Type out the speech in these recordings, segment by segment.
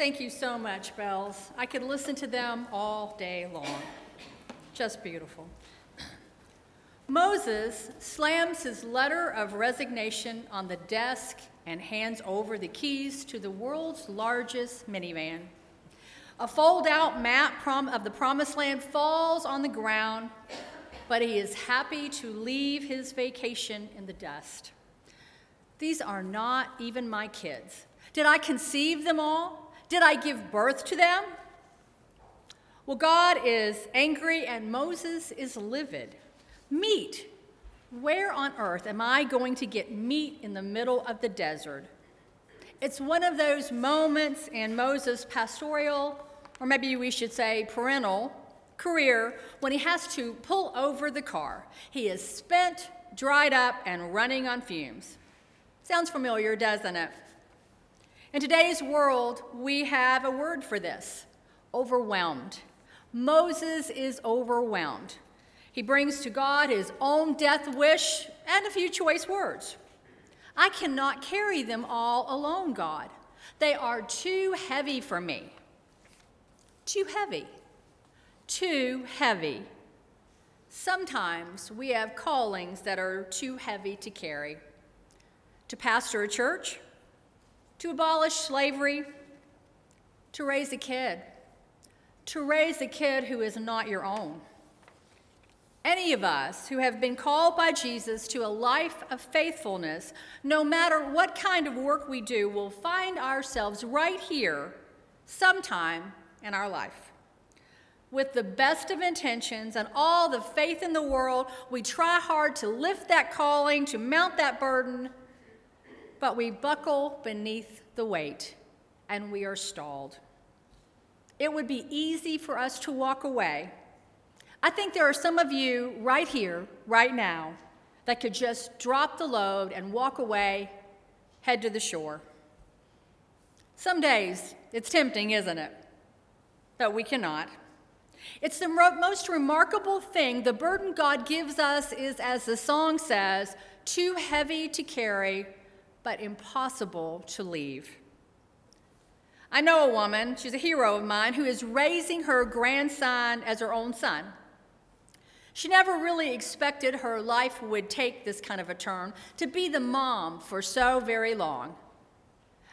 Thank you so much, Bells. I could listen to them all day long. Just beautiful. Moses slams his letter of resignation on the desk and hands over the keys to the world's largest minivan. A fold out map of the promised land falls on the ground, but he is happy to leave his vacation in the dust. These are not even my kids. Did I conceive them all? Did I give birth to them? Well, God is angry and Moses is livid. Meat. Where on earth am I going to get meat in the middle of the desert? It's one of those moments in Moses' pastoral, or maybe we should say parental, career when he has to pull over the car. He is spent, dried up, and running on fumes. Sounds familiar, doesn't it? In today's world, we have a word for this overwhelmed. Moses is overwhelmed. He brings to God his own death wish and a few choice words. I cannot carry them all alone, God. They are too heavy for me. Too heavy. Too heavy. Sometimes we have callings that are too heavy to carry to pastor a church, to abolish slavery, to raise a kid, to raise a kid who is not your own. Any of us who have been called by Jesus to a life of faithfulness, no matter what kind of work we do, will find ourselves right here sometime in our life. With the best of intentions and all the faith in the world, we try hard to lift that calling, to mount that burden, but we buckle beneath the weight and we are stalled. It would be easy for us to walk away. I think there are some of you right here, right now, that could just drop the load and walk away, head to the shore. Some days it's tempting, isn't it? But we cannot. It's the most remarkable thing. The burden God gives us is, as the song says, too heavy to carry but impossible to leave. I know a woman, she's a hero of mine, who is raising her grandson as her own son. She never really expected her life would take this kind of a turn to be the mom for so very long.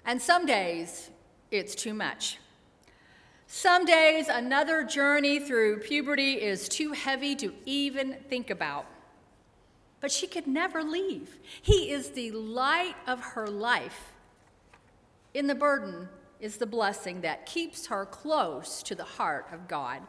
And some days, it's too much. Some days, another journey through puberty is too heavy to even think about but she could never leave. He is the light of her life. In the burden is the blessing that keeps her close to the heart of God.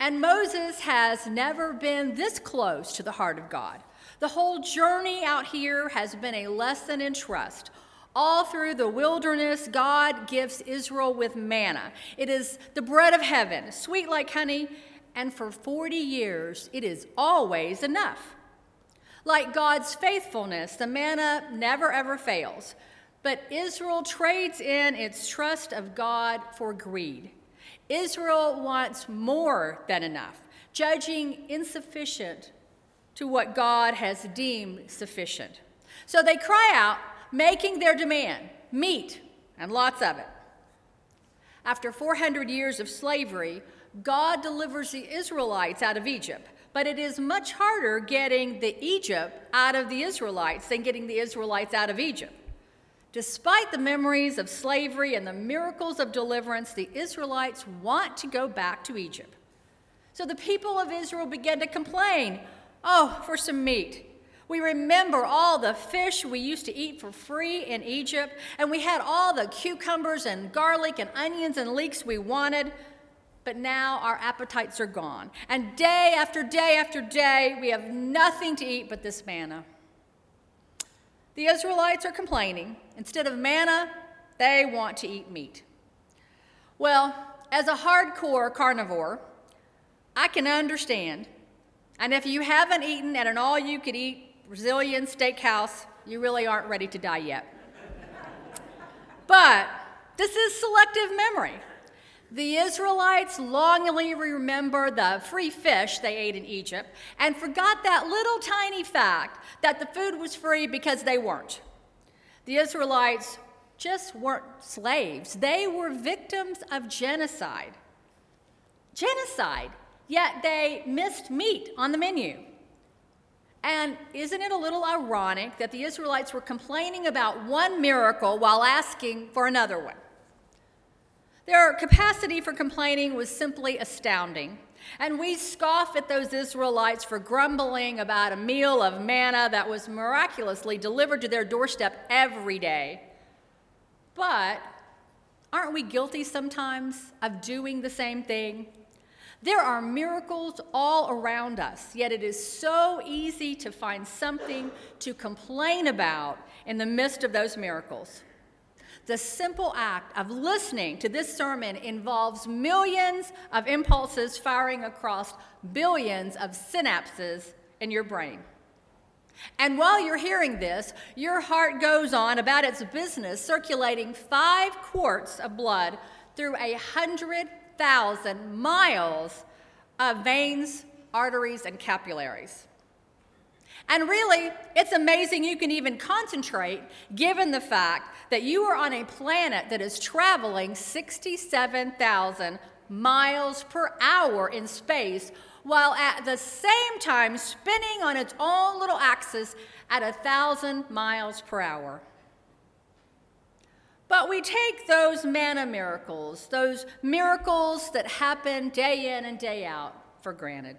And Moses has never been this close to the heart of God. The whole journey out here has been a lesson in trust. All through the wilderness, God gives Israel with manna. It is the bread of heaven, sweet like honey, and for 40 years, it is always enough. Like God's faithfulness, the manna never ever fails. But Israel trades in its trust of God for greed. Israel wants more than enough, judging insufficient to what God has deemed sufficient. So they cry out, making their demand meat and lots of it. After 400 years of slavery, God delivers the Israelites out of Egypt but it is much harder getting the Egypt out of the Israelites than getting the Israelites out of Egypt. Despite the memories of slavery and the miracles of deliverance, the Israelites want to go back to Egypt. So the people of Israel began to complain oh, for some meat. We remember all the fish we used to eat for free in Egypt, and we had all the cucumbers and garlic and onions and leeks we wanted but now our appetites are gone. And day after day after day, we have nothing to eat but this manna. The Israelites are complaining. Instead of manna, they want to eat meat. Well, as a hardcore carnivore, I can understand. And if you haven't eaten at an all you could eat Brazilian steakhouse, you really aren't ready to die yet. but this is selective memory. The Israelites longingly remember the free fish they ate in Egypt and forgot that little tiny fact that the food was free because they weren't. The Israelites just weren't slaves, they were victims of genocide. Genocide, yet they missed meat on the menu. And isn't it a little ironic that the Israelites were complaining about one miracle while asking for another one? Their capacity for complaining was simply astounding. And we scoff at those Israelites for grumbling about a meal of manna that was miraculously delivered to their doorstep every day. But aren't we guilty sometimes of doing the same thing? There are miracles all around us, yet it is so easy to find something to complain about in the midst of those miracles. The simple act of listening to this sermon involves millions of impulses firing across billions of synapses in your brain. And while you're hearing this, your heart goes on about its business, circulating five quarts of blood through a hundred thousand miles of veins, arteries, and capillaries. And really, it's amazing you can even concentrate given the fact that you are on a planet that is traveling 67,000 miles per hour in space, while at the same time spinning on its own little axis at 1,000 miles per hour. But we take those manna miracles, those miracles that happen day in and day out, for granted.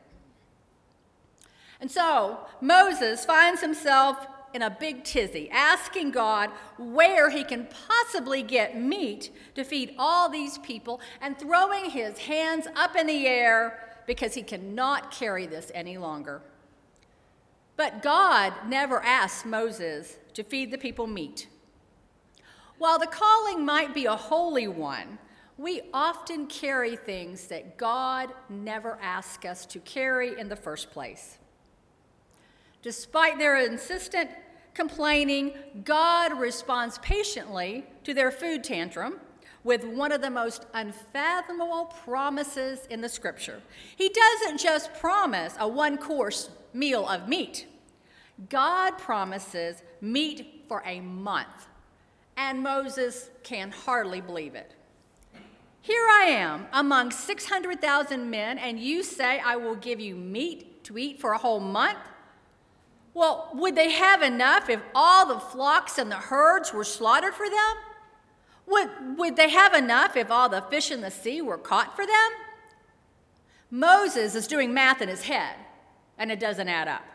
And so Moses finds himself in a big tizzy, asking God where he can possibly get meat to feed all these people, and throwing his hands up in the air because he cannot carry this any longer. But God never asked Moses to feed the people meat. While the calling might be a holy one, we often carry things that God never asked us to carry in the first place. Despite their insistent complaining, God responds patiently to their food tantrum with one of the most unfathomable promises in the scripture. He doesn't just promise a one course meal of meat, God promises meat for a month and Moses can hardly believe it. Here I am among 600,000 men, and you say I will give you meat to eat for a whole month? Well, would they have enough if all the flocks and the herds were slaughtered for them? Would, would they have enough if all the fish in the sea were caught for them? Moses is doing math in his head, and it doesn't add up.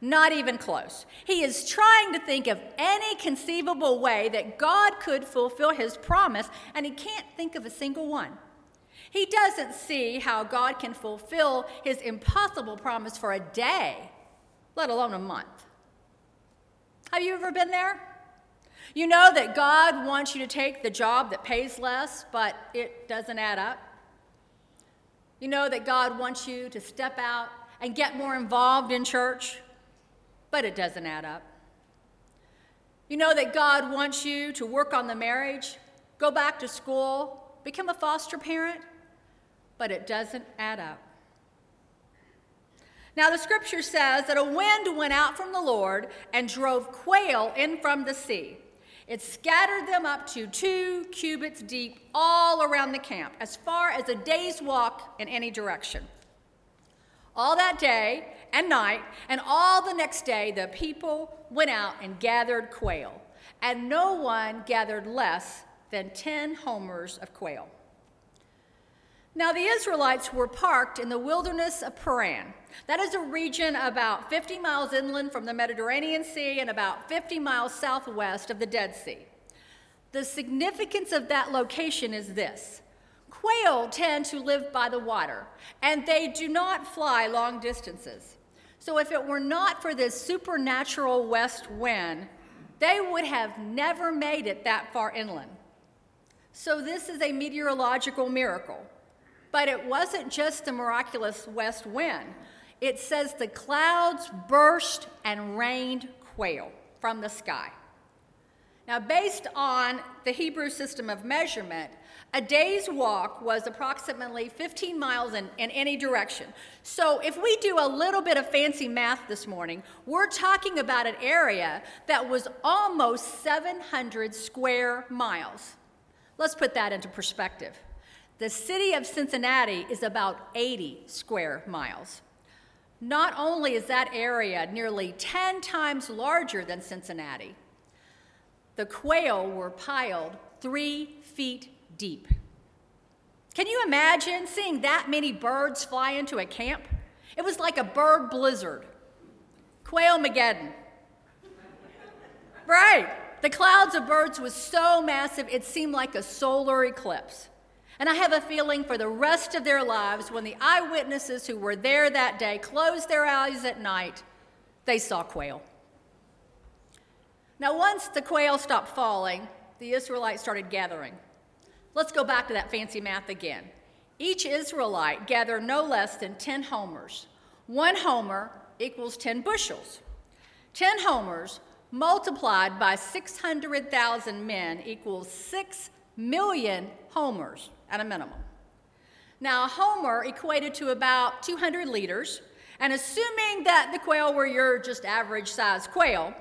Not even close. He is trying to think of any conceivable way that God could fulfill his promise, and he can't think of a single one. He doesn't see how God can fulfill his impossible promise for a day, let alone a month. Have you ever been there? You know that God wants you to take the job that pays less, but it doesn't add up. You know that God wants you to step out and get more involved in church, but it doesn't add up. You know that God wants you to work on the marriage, go back to school, become a foster parent, but it doesn't add up. Now, the scripture says that a wind went out from the Lord and drove quail in from the sea. It scattered them up to two cubits deep all around the camp, as far as a day's walk in any direction. All that day and night, and all the next day, the people went out and gathered quail, and no one gathered less than 10 homers of quail. Now, the Israelites were parked in the wilderness of Paran. That is a region about 50 miles inland from the Mediterranean Sea and about 50 miles southwest of the Dead Sea. The significance of that location is this Quail tend to live by the water, and they do not fly long distances. So, if it were not for this supernatural west wind, they would have never made it that far inland. So, this is a meteorological miracle. But it wasn't just the miraculous west wind. It says the clouds burst and rained quail from the sky. Now, based on the Hebrew system of measurement, a day's walk was approximately 15 miles in, in any direction. So, if we do a little bit of fancy math this morning, we're talking about an area that was almost 700 square miles. Let's put that into perspective. The city of Cincinnati is about 80 square miles. Not only is that area nearly 10 times larger than Cincinnati, the quail were piled three feet deep. Can you imagine seeing that many birds fly into a camp? It was like a bird blizzard. Quail Mageddon. right. The clouds of birds was so massive it seemed like a solar eclipse. And I have a feeling for the rest of their lives, when the eyewitnesses who were there that day closed their eyes at night, they saw quail. Now, once the quail stopped falling, the Israelites started gathering. Let's go back to that fancy math again. Each Israelite gathered no less than 10 homers. One homer equals 10 bushels. 10 homers multiplied by 600,000 men equals 6 million homers at a minimum. Now, a homer equated to about 200 liters, and assuming that the quail were your just average size quail,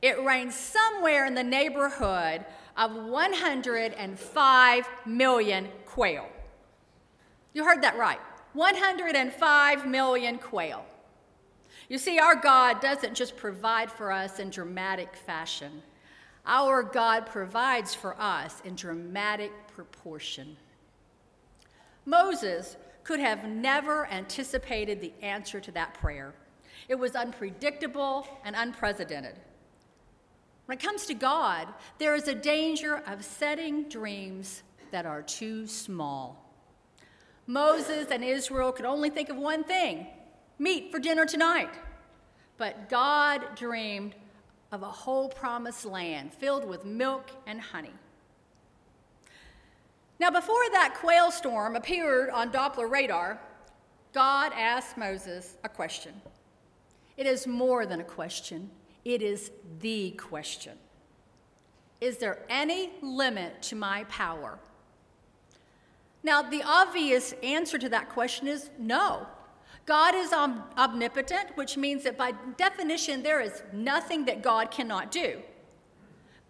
it rained somewhere in the neighborhood of 105 million quail. You heard that right 105 million quail. You see, our God doesn't just provide for us in dramatic fashion, our God provides for us in dramatic proportion. Moses could have never anticipated the answer to that prayer. It was unpredictable and unprecedented. When it comes to God, there is a danger of setting dreams that are too small. Moses and Israel could only think of one thing meat for dinner tonight. But God dreamed of a whole promised land filled with milk and honey. Now, before that quail storm appeared on Doppler radar, God asked Moses a question. It is more than a question, it is the question. Is there any limit to my power? Now, the obvious answer to that question is no. God is omnipotent, which means that by definition, there is nothing that God cannot do.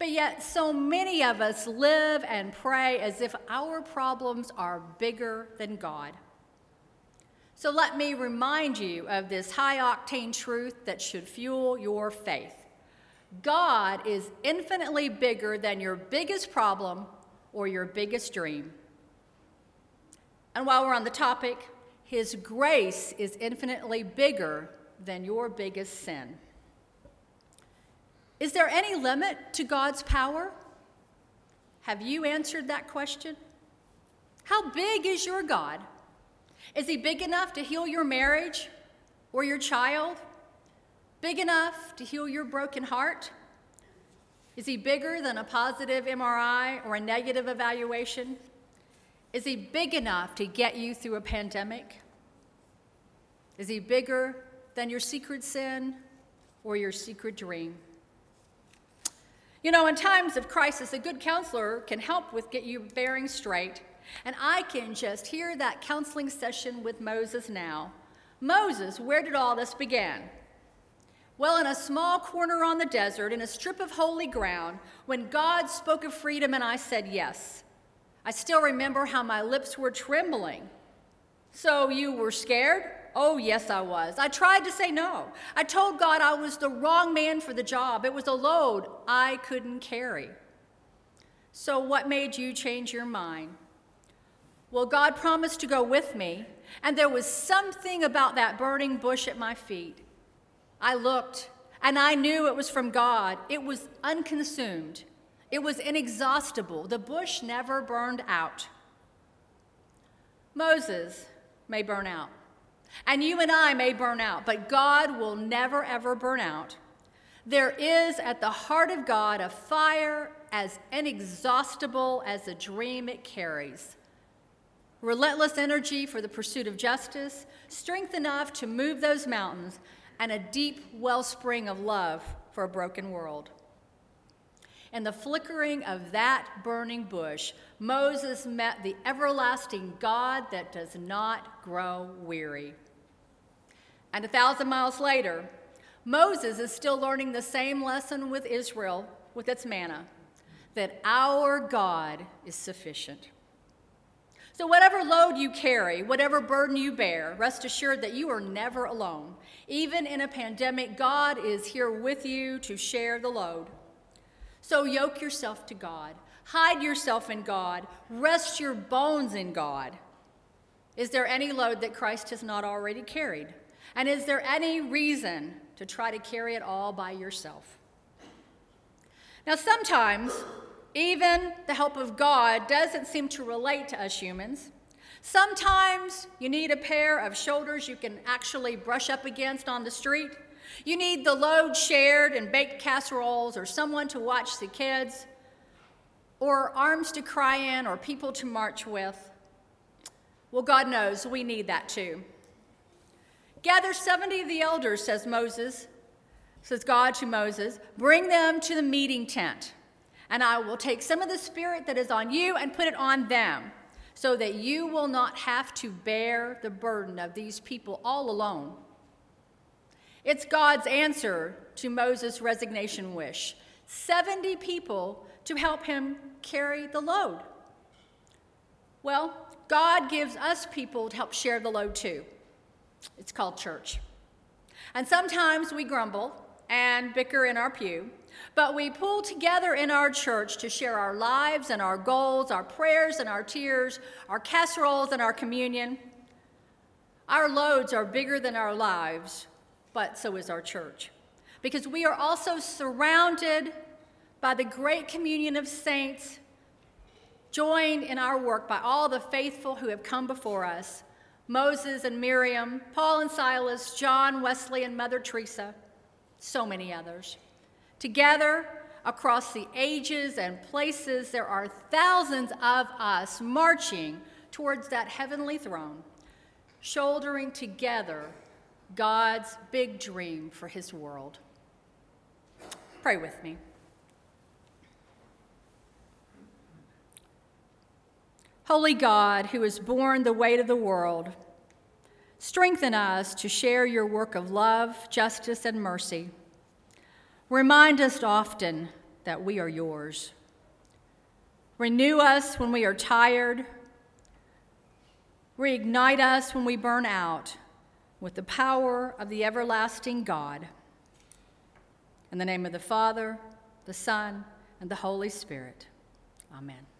But yet, so many of us live and pray as if our problems are bigger than God. So let me remind you of this high octane truth that should fuel your faith God is infinitely bigger than your biggest problem or your biggest dream. And while we're on the topic, his grace is infinitely bigger than your biggest sin. Is there any limit to God's power? Have you answered that question? How big is your God? Is he big enough to heal your marriage or your child? Big enough to heal your broken heart? Is he bigger than a positive MRI or a negative evaluation? Is he big enough to get you through a pandemic? Is he bigger than your secret sin or your secret dream? You know, in times of crisis, a good counselor can help with get you bearing straight. And I can just hear that counseling session with Moses now. Moses, where did all this begin? Well, in a small corner on the desert, in a strip of holy ground, when God spoke of freedom and I said yes. I still remember how my lips were trembling. So you were scared? Oh, yes, I was. I tried to say no. I told God I was the wrong man for the job. It was a load I couldn't carry. So, what made you change your mind? Well, God promised to go with me, and there was something about that burning bush at my feet. I looked, and I knew it was from God. It was unconsumed, it was inexhaustible. The bush never burned out. Moses may burn out. And you and I may burn out, but God will never, ever burn out. There is at the heart of God a fire as inexhaustible as the dream it carries. Relentless energy for the pursuit of justice, strength enough to move those mountains, and a deep wellspring of love for a broken world. In the flickering of that burning bush, Moses met the everlasting God that does not grow weary. And a thousand miles later, Moses is still learning the same lesson with Israel with its manna that our God is sufficient. So, whatever load you carry, whatever burden you bear, rest assured that you are never alone. Even in a pandemic, God is here with you to share the load. So, yoke yourself to God, hide yourself in God, rest your bones in God. Is there any load that Christ has not already carried? And is there any reason to try to carry it all by yourself? Now, sometimes even the help of God doesn't seem to relate to us humans. Sometimes you need a pair of shoulders you can actually brush up against on the street. You need the load shared and baked casseroles, or someone to watch the kids, or arms to cry in, or people to march with. Well, God knows we need that too. Gather 70 of the elders, says Moses, says God to Moses, bring them to the meeting tent and I will take some of the spirit that is on you and put it on them, so that you will not have to bear the burden of these people all alone. It's God's answer to Moses' resignation wish 70 people to help him carry the load. Well, God gives us people to help share the load too. It's called church. And sometimes we grumble and bicker in our pew. But we pull together in our church to share our lives and our goals, our prayers and our tears, our casseroles and our communion. Our loads are bigger than our lives, but so is our church. Because we are also surrounded by the great communion of saints, joined in our work by all the faithful who have come before us Moses and Miriam, Paul and Silas, John, Wesley, and Mother Teresa, so many others. Together, across the ages and places, there are thousands of us marching towards that heavenly throne, shouldering together God's big dream for his world. Pray with me. Holy God, who has borne the weight of the world, strengthen us to share your work of love, justice, and mercy. Remind us often that we are yours. Renew us when we are tired. Reignite us when we burn out with the power of the everlasting God. In the name of the Father, the Son, and the Holy Spirit. Amen.